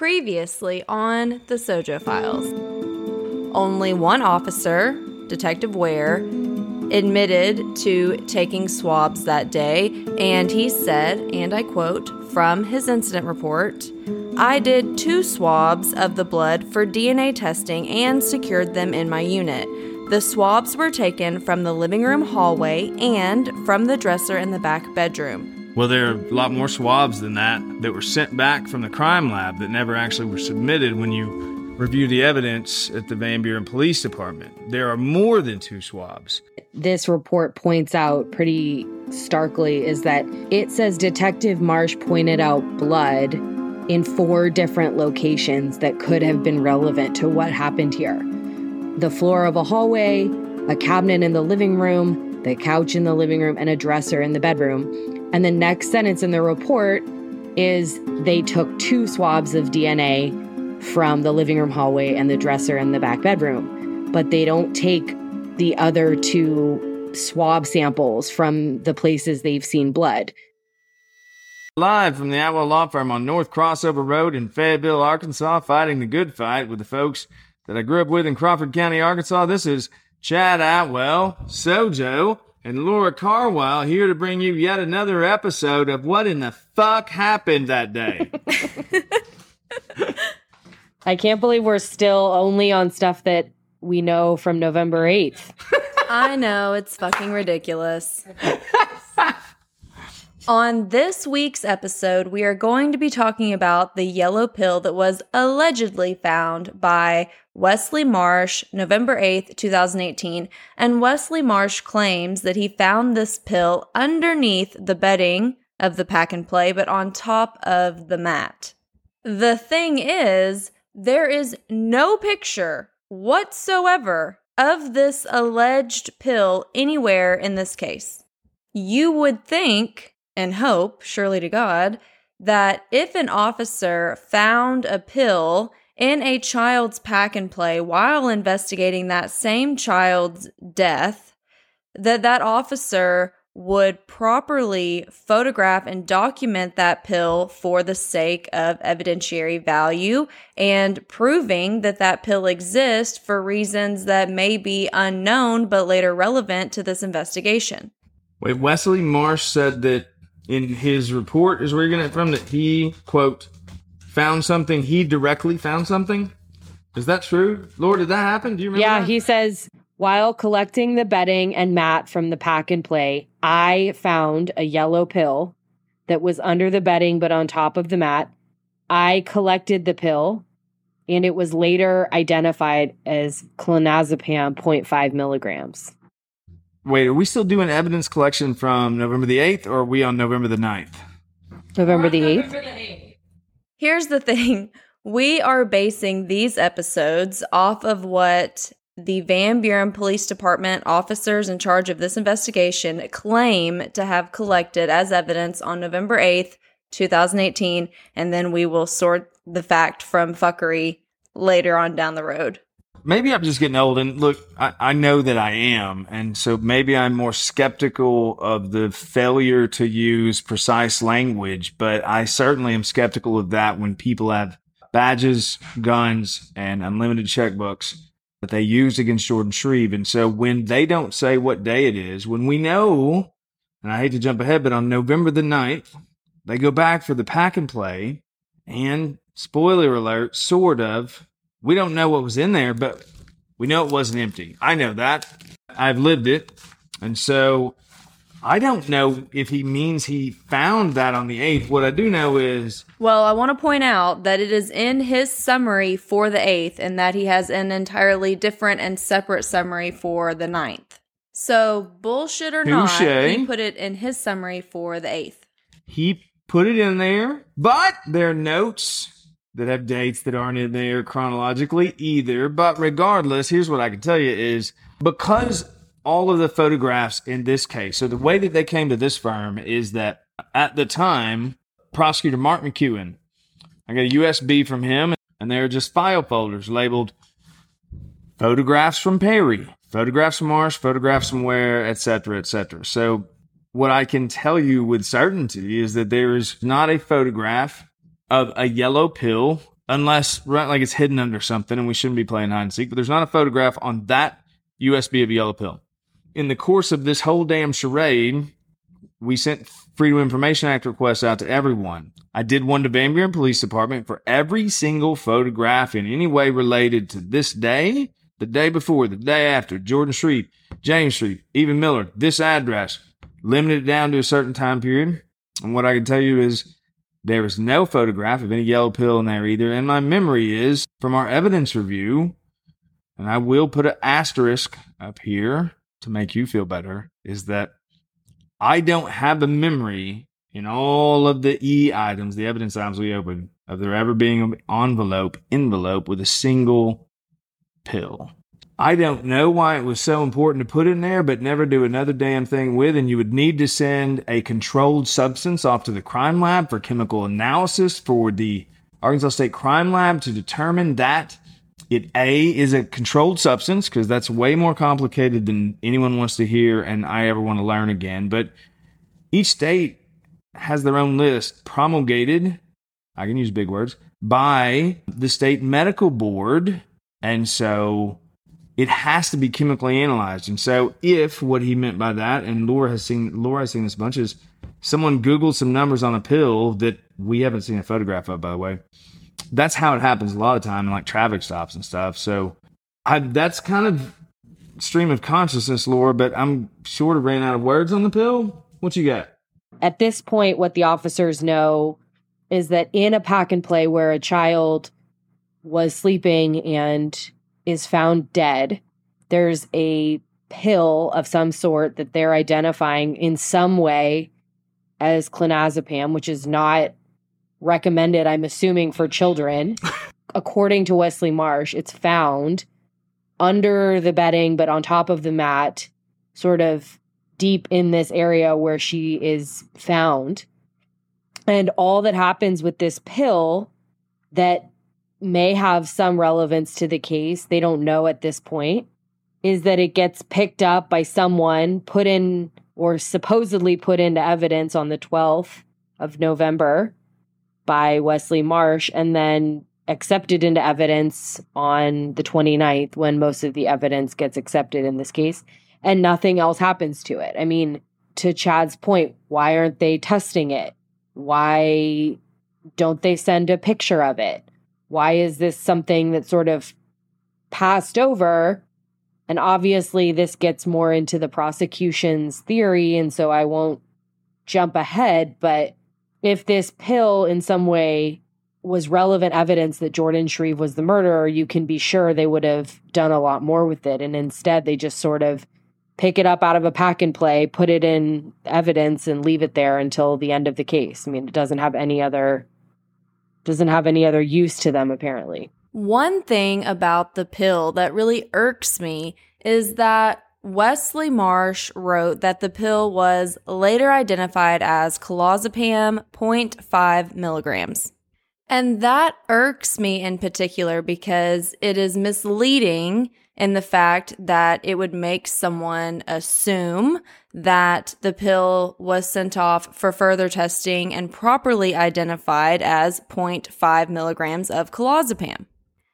Previously on the Sojo Files. Only one officer, Detective Ware, admitted to taking swabs that day, and he said, and I quote from his incident report I did two swabs of the blood for DNA testing and secured them in my unit. The swabs were taken from the living room hallway and from the dresser in the back bedroom. Well, there are a lot more swabs than that that were sent back from the crime lab that never actually were submitted when you review the evidence at the Van Buren Police Department. There are more than two swabs. This report points out pretty starkly is that it says Detective Marsh pointed out blood in four different locations that could have been relevant to what happened here the floor of a hallway, a cabinet in the living room, the couch in the living room, and a dresser in the bedroom. And the next sentence in the report is they took two swabs of DNA from the living room hallway and the dresser in the back bedroom, but they don't take the other two swab samples from the places they've seen blood. Live from the Atwell Law Firm on North Crossover Road in Fayetteville, Arkansas, fighting the good fight with the folks that I grew up with in Crawford County, Arkansas. This is Chad Atwell, Sojo, and Laura Carwile here to bring you yet another episode of What in the Fuck Happened That Day. I can't believe we're still only on stuff that we know from November 8th. I know, it's fucking ridiculous. On this week's episode, we are going to be talking about the yellow pill that was allegedly found by Wesley Marsh November 8th, 2018. And Wesley Marsh claims that he found this pill underneath the bedding of the pack and play, but on top of the mat. The thing is, there is no picture whatsoever of this alleged pill anywhere in this case. You would think and hope, surely to God, that if an officer found a pill in a child's pack and play while investigating that same child's death, that that officer would properly photograph and document that pill for the sake of evidentiary value and proving that that pill exists for reasons that may be unknown but later relevant to this investigation. Wait, Wesley Marsh said that in his report is where you're getting it from that he quote found something. He directly found something. Is that true? Lord, did that happen? Do you remember? Yeah, that? he says while collecting the bedding and mat from the pack and play, I found a yellow pill that was under the bedding but on top of the mat. I collected the pill and it was later identified as clonazepam 0.5 milligrams. Wait, are we still doing evidence collection from November the 8th or are we on November the 9th? November the 8th? Here's the thing we are basing these episodes off of what the Van Buren Police Department officers in charge of this investigation claim to have collected as evidence on November 8th, 2018, and then we will sort the fact from fuckery later on down the road. Maybe I'm just getting old and look, I, I know that I am. And so maybe I'm more skeptical of the failure to use precise language, but I certainly am skeptical of that when people have badges, guns, and unlimited checkbooks that they use against Jordan Shreeve. And so when they don't say what day it is, when we know, and I hate to jump ahead, but on November the 9th, they go back for the pack and play and spoiler alert, sort of, we don't know what was in there, but we know it wasn't empty. I know that. I've lived it. And so I don't know if he means he found that on the 8th. What I do know is. Well, I want to point out that it is in his summary for the 8th and that he has an entirely different and separate summary for the 9th. So, bullshit or not, Touché. he put it in his summary for the 8th. He put it in there, but there are notes that have dates that aren't in there chronologically either. But regardless, here's what I can tell you is because all of the photographs in this case, so the way that they came to this firm is that at the time, prosecutor Mark McEwen, I got a USB from him, and there are just file folders labeled photographs from Perry, photographs from Marsh, photographs from Ware, etc., etc. So what I can tell you with certainty is that there is not a photograph of a yellow pill unless right, like it's hidden under something and we shouldn't be playing hide and seek. But there's not a photograph on that USB of a yellow pill. In the course of this whole damn charade, we sent Freedom Information Act requests out to everyone. I did one to Van Buren Police Department for every single photograph in any way related to this day, the day before, the day after, Jordan Shreeve, James Shreeve, Eva Millard, this address, limited down to a certain time period. And what I can tell you is there is no photograph of any yellow pill in there either. And my memory is from our evidence review, and I will put an asterisk up here to make you feel better, is that I don't have a memory in all of the E items, the evidence items we opened, of there ever being an envelope, envelope with a single pill. I don't know why it was so important to put in there, but never do another damn thing with. And you would need to send a controlled substance off to the crime lab for chemical analysis for the Arkansas State Crime Lab to determine that it A is a controlled substance because that's way more complicated than anyone wants to hear and I ever want to learn again. But each state has their own list promulgated, I can use big words, by the state medical board. And so it has to be chemically analyzed. And so, if what he meant by that, and Laura has seen Laura has seen this bunch, is someone Googled some numbers on a pill that we haven't seen a photograph of, by the way. That's how it happens a lot of time in like traffic stops and stuff. So, I, that's kind of stream of consciousness, Laura. But I'm sort of ran out of words on the pill. What you got? At this point, what the officers know is that in a pack and play where a child was sleeping and is found dead. There's a pill of some sort that they're identifying in some way as clonazepam, which is not recommended, I'm assuming, for children. According to Wesley Marsh, it's found under the bedding, but on top of the mat, sort of deep in this area where she is found. And all that happens with this pill that may have some relevance to the case, they don't know at this point, is that it gets picked up by someone, put in or supposedly put into evidence on the 12th of November by Wesley Marsh, and then accepted into evidence on the 29th when most of the evidence gets accepted in this case, and nothing else happens to it. I mean, to Chad's point, why aren't they testing it? Why don't they send a picture of it? Why is this something that sort of passed over? And obviously, this gets more into the prosecution's theory. And so I won't jump ahead. But if this pill in some way was relevant evidence that Jordan Shreeve was the murderer, you can be sure they would have done a lot more with it. And instead, they just sort of pick it up out of a pack and play, put it in evidence, and leave it there until the end of the case. I mean, it doesn't have any other doesn't have any other use to them, apparently. One thing about the pill that really irks me is that Wesley Marsh wrote that the pill was later identified as clozapam 0.5 milligrams. And that irks me in particular because it is misleading in the fact that it would make someone assume that the pill was sent off for further testing and properly identified as 0.5 milligrams of clozapam.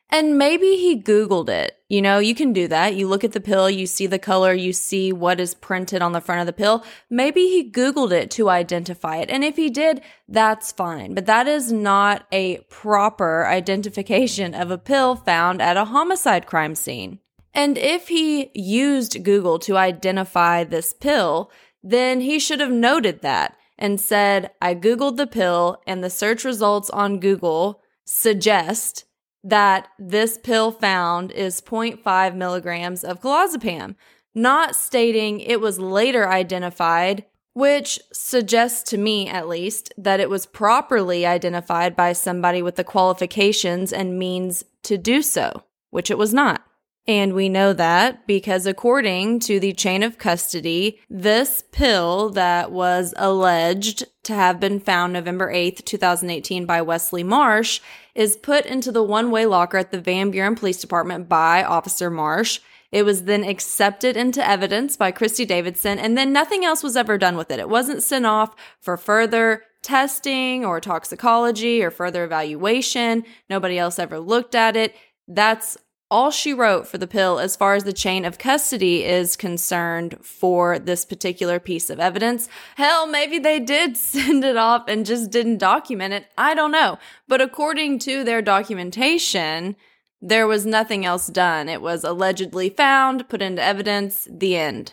And maybe he Googled it. You know, you can do that. You look at the pill, you see the color, you see what is printed on the front of the pill. Maybe he Googled it to identify it. And if he did, that's fine. But that is not a proper identification of a pill found at a homicide crime scene. And if he used Google to identify this pill, then he should have noted that and said, I Googled the pill and the search results on Google suggest that this pill found is 0.5 milligrams of clozapam, not stating it was later identified, which suggests to me at least that it was properly identified by somebody with the qualifications and means to do so, which it was not. And we know that because according to the chain of custody, this pill that was alleged to have been found November 8th, 2018 by Wesley Marsh is put into the one-way locker at the Van Buren Police Department by Officer Marsh. It was then accepted into evidence by Christy Davidson and then nothing else was ever done with it. It wasn't sent off for further testing or toxicology or further evaluation. Nobody else ever looked at it. That's all she wrote for the pill as far as the chain of custody is concerned for this particular piece of evidence. Hell, maybe they did send it off and just didn't document it. I don't know. But according to their documentation, there was nothing else done. It was allegedly found, put into evidence, the end.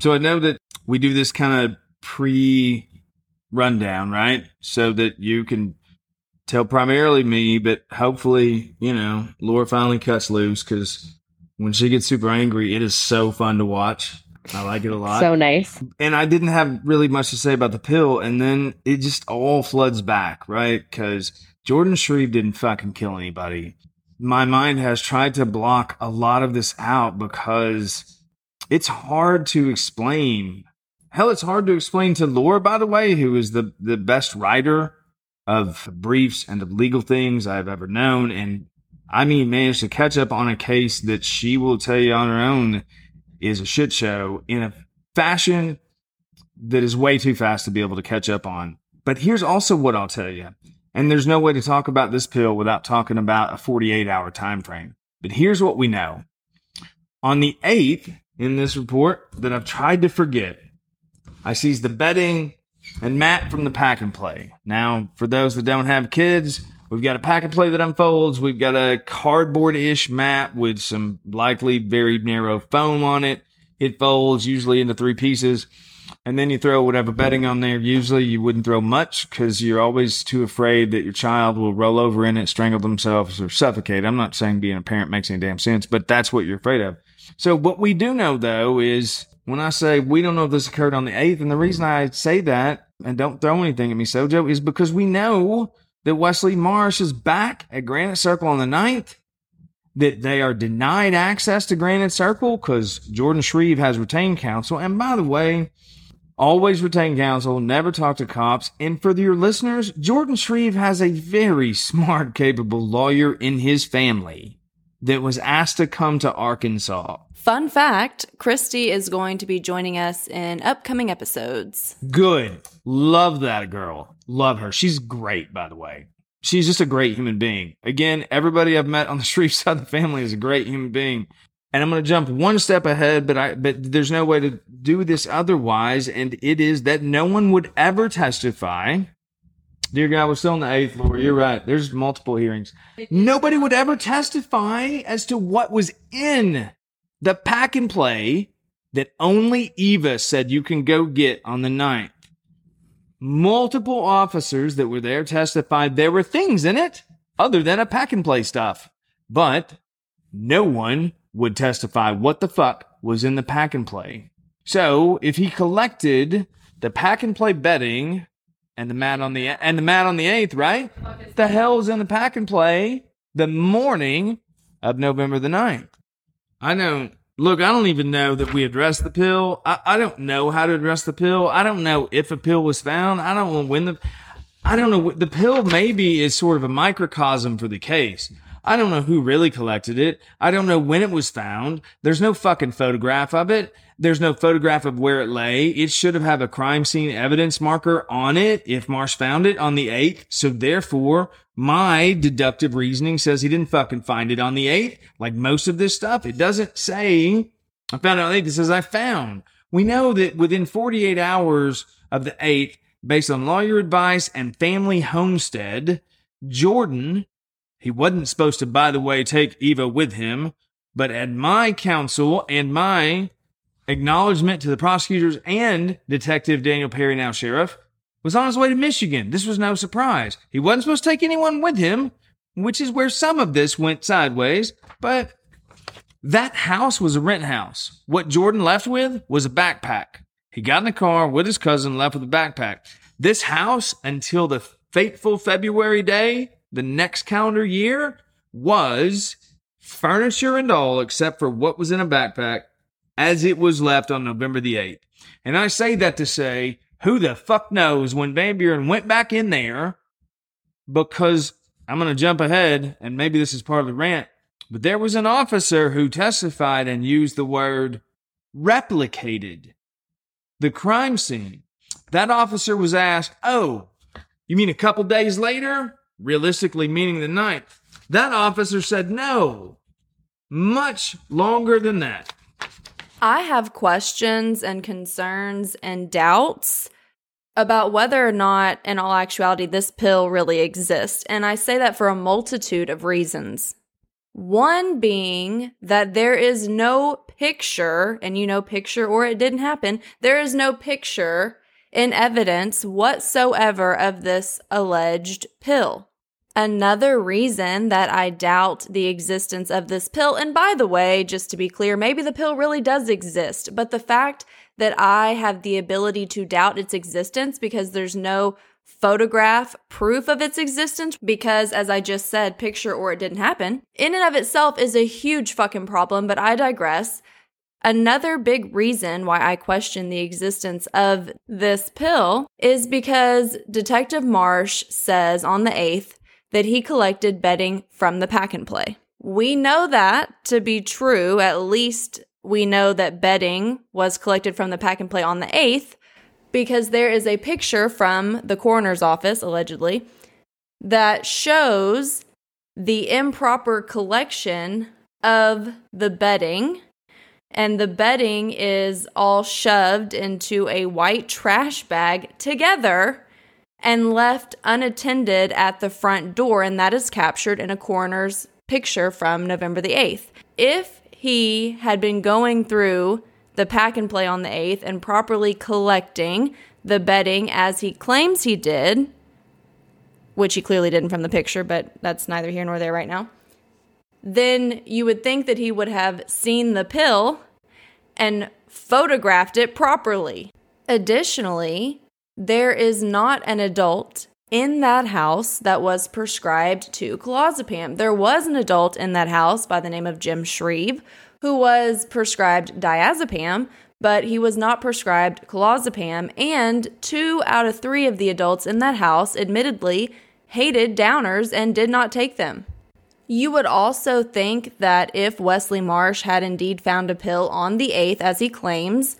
So I know that we do this kind of pre rundown, right? So that you can tell primarily me, but hopefully, you know, Laura finally cuts loose because when she gets super angry, it is so fun to watch. I like it a lot. So nice. And I didn't have really much to say about the pill, and then it just all floods back, right? Because Jordan Shreeve didn't fucking kill anybody. My mind has tried to block a lot of this out because it's hard to explain. Hell, it's hard to explain to Laura, by the way, who is the, the best writer of briefs and of legal things I've ever known. And I mean, managed to catch up on a case that she will tell you on her own is a shit show in a fashion that is way too fast to be able to catch up on. But here's also what I'll tell you. And there's no way to talk about this pill without talking about a 48 hour time frame. But here's what we know. On the 8th in this report that I've tried to forget, I seized the bedding and mat from the pack and play. Now, for those that don't have kids, we've got a pack and play that unfolds. We've got a cardboard ish map with some likely very narrow foam on it. It folds usually into three pieces. And then you throw whatever bedding on there. Usually you wouldn't throw much because you're always too afraid that your child will roll over in it, strangle themselves, or suffocate. I'm not saying being a parent makes any damn sense, but that's what you're afraid of. So what we do know though is when I say we don't know if this occurred on the 8th, and the reason I say that, and don't throw anything at me, Sojo, is because we know that Wesley Marsh is back at Granite Circle on the 9th, that they are denied access to Granite Circle because Jordan Shreeve has retained counsel. And by the way, always retain counsel, never talk to cops. And for your listeners, Jordan Shreeve has a very smart, capable lawyer in his family that was asked to come to Arkansas. Fun fact Christy is going to be joining us in upcoming episodes. Good. Love that girl. Love her. She's great, by the way. She's just a great human being. Again, everybody I've met on the Shreeve side of the family is a great human being. And I'm going to jump one step ahead, but I, but there's no way to do this otherwise. And it is that no one would ever testify Dear God, we're still on the eighth floor. You're right. There's multiple hearings. Nobody would ever testify as to what was in the pack and play that only Eva said you can go get on the ninth. Multiple officers that were there testified there were things in it other than a pack and play stuff. But no one would testify what the fuck was in the pack and play. So if he collected the pack and play bedding and the mat on the and the mat on the eighth, right? The hell's in the pack and play the morning of November the 9th. I don't look. I don't even know that we addressed the pill. I, I don't know how to address the pill. I don't know if a pill was found. I don't know when the. I don't know. The pill maybe is sort of a microcosm for the case. I don't know who really collected it. I don't know when it was found. There's no fucking photograph of it. There's no photograph of where it lay. It should have had a crime scene evidence marker on it if Marsh found it on the 8th. So therefore, my deductive reasoning says he didn't fucking find it on the 8th. Like most of this stuff, it doesn't say I found it on the 8th. It says I found. We know that within 48 hours of the 8th, based on lawyer advice and family homestead, Jordan, he wasn't supposed to, by the way, take Eva with him, but at my counsel and my acknowledgement to the prosecutors and Detective Daniel Perry, now sheriff, was on his way to Michigan. This was no surprise. He wasn't supposed to take anyone with him, which is where some of this went sideways, but that house was a rent house. What Jordan left with was a backpack. He got in the car with his cousin, left with a backpack. This house, until the fateful February day, the next calendar year, was furniture and all except for what was in a backpack as it was left on November the 8th. And I say that to say, who the fuck knows when Van Buren went back in there because I'm going to jump ahead and maybe this is part of the rant, but there was an officer who testified and used the word replicated the crime scene. That officer was asked, Oh, You mean a couple days later? Realistically, meaning the ninth. That officer said no. Much longer than that. I have questions and concerns and doubts about whether or not, in all actuality, this pill really exists. And I say that for a multitude of reasons. One being that there is no picture, and you know, picture or it didn't happen, there is no picture in evidence whatsoever of this alleged pill. Another reason that I doubt the existence of this pill, and by the way, just to be clear, maybe the pill really does exist, but the fact that I have the ability to doubt its existence because there's no photograph proof of its existence because as I just said, picture or it didn't happen, in and of itself is a huge fucking problem, but I digress. Another big reason why I question the existence of this pill is because Detective Marsh says on the 8th that he collected bedding from the pack and play. We know that to be true, at least we know that bedding was collected from the pack and play on the 8th because there is a picture from the coroner's office, allegedly, that shows the improper collection of the bedding. And the bedding is all shoved into a white trash bag together and left unattended at the front door. And that is captured in a coroner's picture from November the 8th. If he had been going through the pack and play on the 8th and properly collecting the bedding as he claims he did, which he clearly didn't from the picture, but that's neither here nor there right now, then you would think that he would have seen the pill and photographed it properly. Additionally, there is not an adult in that house that was prescribed to clozapam. There was an adult in that house by the name of Jim Shreeve who was prescribed diazepam, but he was not prescribed clozapam, and two out of three of the adults in that house admittedly hated downers and did not take them. You would also think that if Wesley Marsh had indeed found a pill on the 8th, as he claims,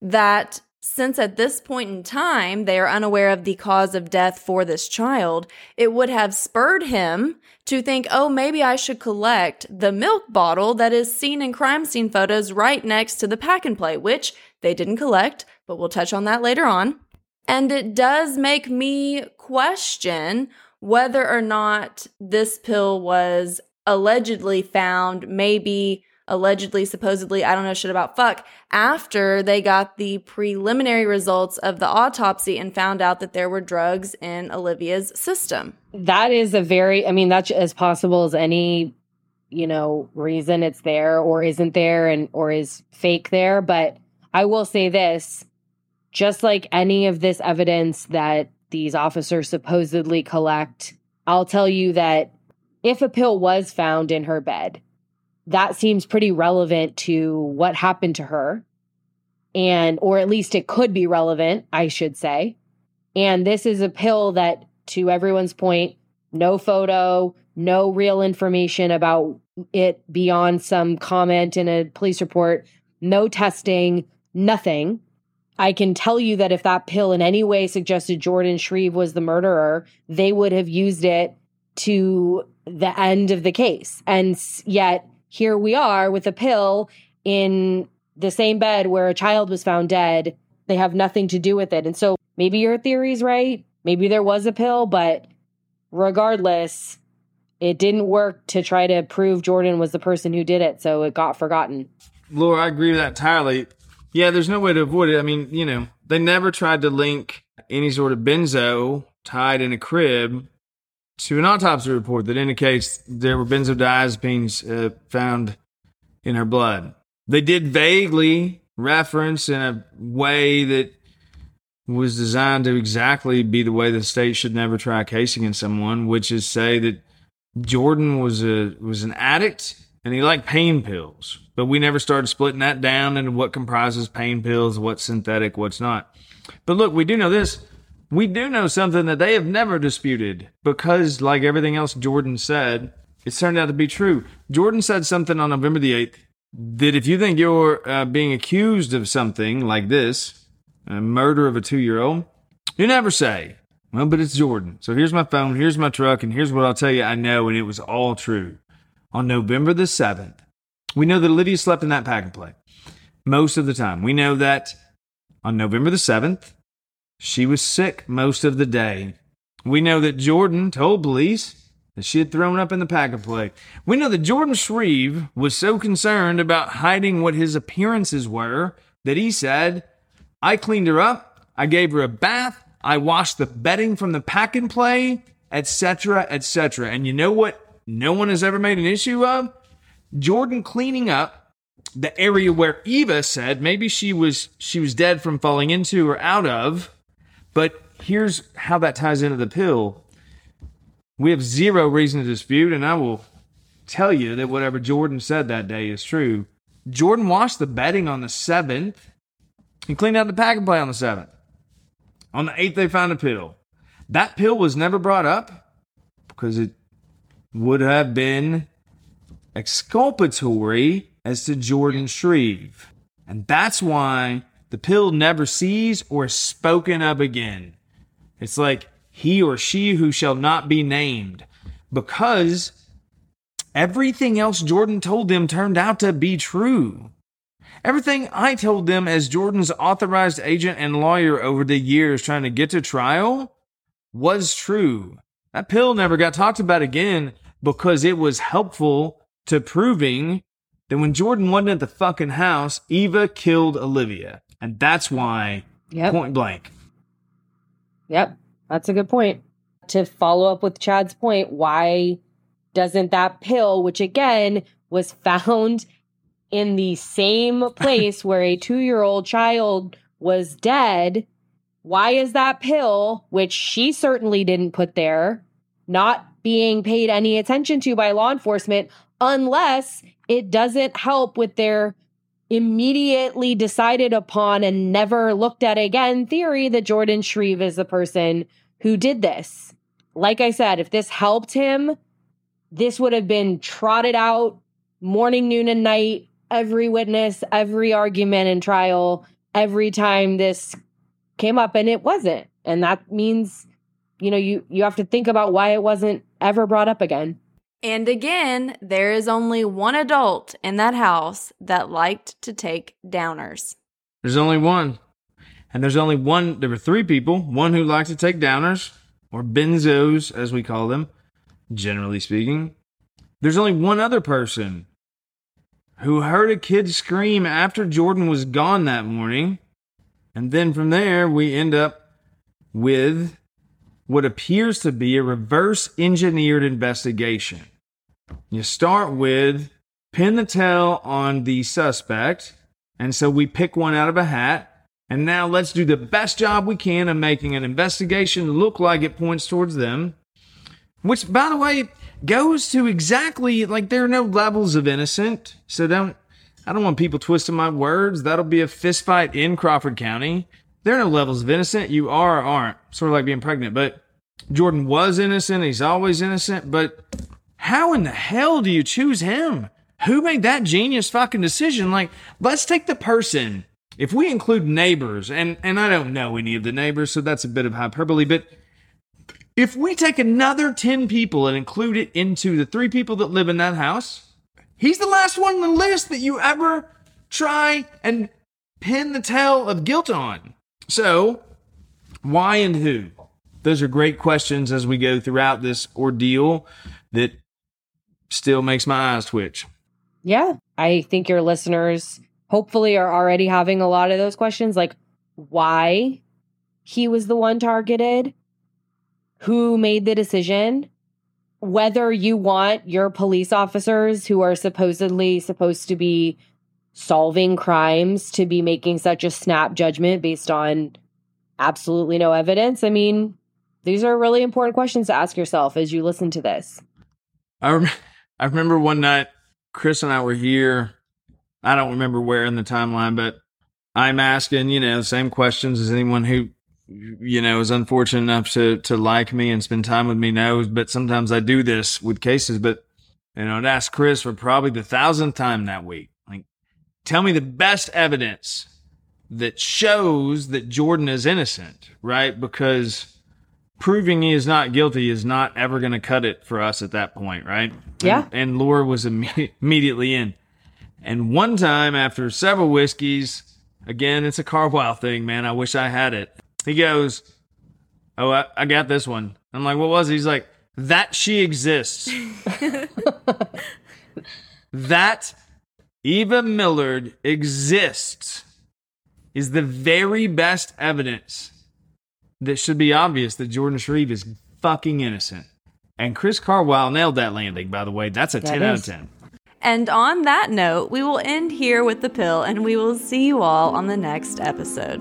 that since at this point in time they are unaware of the cause of death for this child, it would have spurred him to think, oh, maybe I should collect the milk bottle that is seen in crime scene photos right next to the pack and play, which they didn't collect, but we'll touch on that later on. And it does make me question whether or not this pill was allegedly found maybe allegedly, supposedly, I don't know shit about fuck, after they got the preliminary results of the autopsy and found out that there were drugs in Olivia's system. That is a very, I mean, that's as possible as any, you know, reason it's there or isn't there and or is fake there. But I will say this just like any of this evidence that these officers supposedly collect, I'll tell you that if a pill was found in her bed, that seems pretty relevant to what happened to her. And, or at least it could be relevant, I should say. And this is a pill that, to everyone's point, no photo, no real information about it beyond some comment in a police report, no testing, nothing. I can tell you that if that pill in any way suggested Jordan Shreeve was the murderer, they would have used it to the end of the case. And yet here we are with a pill in the same bed where a child was found dead. They have nothing to do with it. And so maybe your theory's right. Maybe there was a pill, but regardless, it didn't work to try to prove Jordan was the person who did it. So it got forgotten. Laura, I agree with that entirely. Yeah, there's no way to avoid it. I mean, you know, they never tried to link any sort of benzo tied in a crib to an autopsy report that indicates there were benzodiazepines uh, found in her blood. They did vaguely reference in a way that was designed to exactly be the way the state should never try a case against someone, which is say that Jordan was a was an addict and he liked pain pills. But we never started splitting that down into what comprises pain pills, what's synthetic, what's not. But look, we do know this we do know something that they have never disputed because, like everything else Jordan said, it's turned out to be true. Jordan said something on November the 8th that if you think you're uh, being accused of something like this, a murder of a two year old, you never say, Well, but it's Jordan. So here's my phone, here's my truck, and here's what I'll tell you I know, and it was all true. On November the 7th, we know that Olivia slept in that pack and play most of the time. We know that on November the 7th, she was sick most of the day. We know that Jordan told police that she had thrown up in the pack and play. We know that Jordan Shreeve was so concerned about hiding what his appearances were that he said, I cleaned her up, I gave her a bath, I washed the bedding from the pack and play, etc., etc. And you know what no one has ever made an issue of? Jordan cleaning up the area where Eva said maybe she was she was dead from falling into or out of. But here's how that ties into the pill. We have zero reason to dispute, and I will tell you that whatever Jordan said that day is true. Jordan washed the bedding on the seventh and cleaned out the pack and play on the seventh. On the eighth, they found a pill. That pill was never brought up because it would have been exculpatory as to Jordan Shreeve. And that's why the pill never sees or is spoken of again. It's like he or she who shall not be named because everything else Jordan told them turned out to be true. Everything I told them as Jordan's authorized agent and lawyer over the years trying to get to trial was true. That pill never got talked about again because it was helpful to proving that when Jordan wasn't at the fucking house, Eva killed Olivia. And that's why, Yep. point blank. Yep. That's a good point. To follow up with Chad's point, why doesn't that pill, which again was found in the same place where a two year old child was dead, why is that pill, which she certainly didn't put there, not being paid any attention to by law enforcement unless it doesn't help with their immediately decided upon and never looked at again theory that Jordan Shreve is the person who did this. Like I said, if this helped him, this would have been trotted out morning, noon, and night, every witness, every argument and trial, every time this came up, and it wasn't. And that means, you know, you you have to think about why it wasn't ever brought up again. And again, there is only one adult in that house that liked to take downers. There's only one. And there's only one, there were three people one who liked to take downers, or benzos, as we call them, generally speaking. There's only one other person who heard a kid scream after Jordan was gone that morning. And then from there, we end up with what appears to be a reverse engineered investigation. You start with pin the tail on the suspect, and so we pick one out of a hat. And now let's do the best job we can of making an investigation look like it points towards them. Which, by the way, goes to exactly like there are no levels of innocent. So don't, I don't want people twisting my words. That'll be a fist fight in Crawford County. There are no levels of innocent. You are or aren't. Sort of like being pregnant. But Jordan was innocent. He's always innocent. But how in the hell do you choose him? Who made that genius fucking decision? Like, let's take the person. If we include neighbors, and, and I don't know any of the neighbors, so that's a bit of hyperbole, but if we take another 10 people and include it into the three people that live in that house, he's the last one on the list that you ever try and pin the tail of guilt on. So, why and who? Those are great questions as we go throughout this ordeal that still makes my eyes twitch. Yeah. I think your listeners hopefully are already having a lot of those questions like why he was the one targeted, who made the decision, whether you want your police officers who are supposedly supposed to be solving crimes to be making such a snap judgment based on absolutely no evidence. I mean, these are really important questions to ask yourself as you listen to this. I, rem- I remember one night Chris and I were here. I don't remember where in the timeline, but I'm asking, you know, the same questions as anyone who, you know, is unfortunate enough to, to like me and spend time with me knows. But sometimes I do this with cases, but, you know, I'd ask Chris for probably the thousandth time that week. Like, tell me the best evidence that shows that Jordan is innocent, right? Because proving he is not guilty is not ever going to cut it for us at that point, right? Yeah. And, and Lure was imme- immediately in. And one time after several whiskeys, again, it's a Carwile thing, man. I wish I had it. He goes, Oh, I, I got this one. I'm like, What was it? He's like, That she exists. that Eva Millard exists is the very best evidence that should be obvious that Jordan Shreeve is fucking innocent. And Chris Carwile nailed that landing, by the way. That's a That 10 out of 10. And on that note, we will end here with the pill and we will see you all on the next episode.